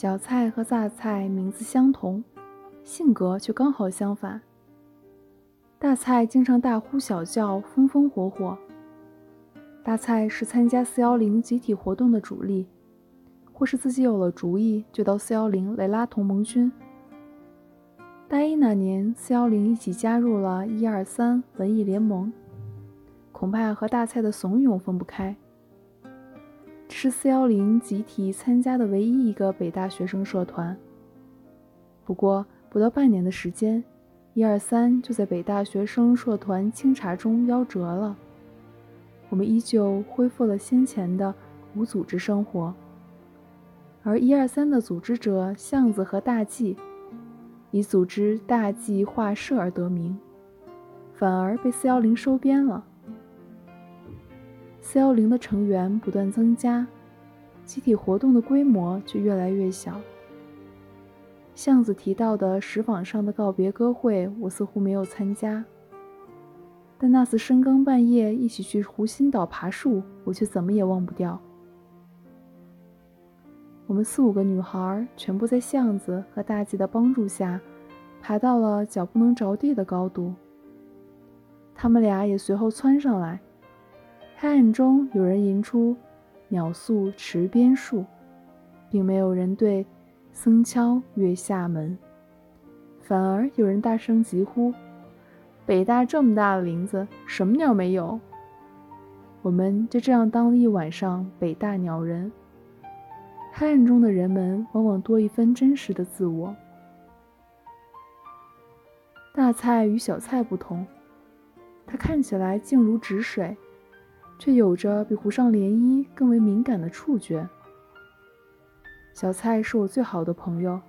小菜和大菜名字相同，性格却刚好相反。大菜经常大呼小叫，风风火火。大菜是参加四幺零集体活动的主力，或是自己有了主意就到四幺零来拉同盟军。大一那年，四幺零一起加入了一二三文艺联盟，恐怕和大菜的怂恿分不开。是四幺零集体参加的唯一一个北大学生社团。不过不到半年的时间，一二三就在北大学生社团清查中夭折了。我们依旧恢复了先前的无组织生活，而一二三的组织者巷子和大纪，以组织大纪画社而得名，反而被四幺零收编了。四幺零的成员不断增加，集体活动的规模却越来越小。巷子提到的石坊上的告别歌会，我似乎没有参加。但那次深更半夜一起去湖心岛爬树，我却怎么也忘不掉。我们四五个女孩全部在巷子和大吉的帮助下，爬到了脚不能着地的高度。他们俩也随后窜上来。黑暗中有人吟出“鸟宿池边树”，并没有人对“僧敲月下门”，反而有人大声疾呼。北大这么大的林子，什么鸟没有？我们就这样当了一晚上北大鸟人。黑暗中的人们往往多一分真实的自我。大菜与小菜不同，它看起来静如止水，却有着比湖上涟漪更为敏感的触觉。小蔡是我最好的朋友。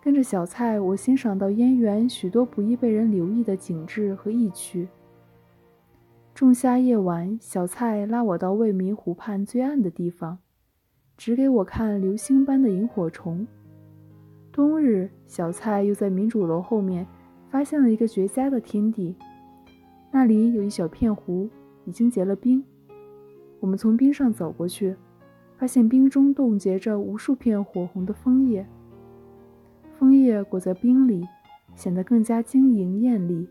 跟着小蔡，我欣赏到燕园许多不易被人留意的景致和意趣。仲夏夜晚，小蔡拉我到未名湖畔最暗的地方，指给我看流星般的萤火虫。冬日，小蔡又在民主楼后面发现了一个绝佳的天地，那里有一小片湖，已经结了冰。我们从冰上走过去，发现冰中冻结着无数片火红的枫叶。枫叶裹在冰里，显得更加晶莹艳丽；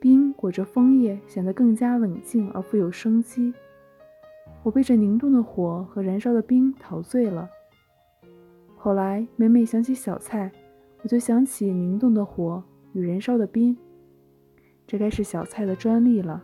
冰裹着枫叶，显得更加冷静而富有生机。我被这凝冻的火和燃烧的冰陶醉了。后来每每想起小菜，我就想起凝冻的火与燃烧的冰。这该是小菜的专利了。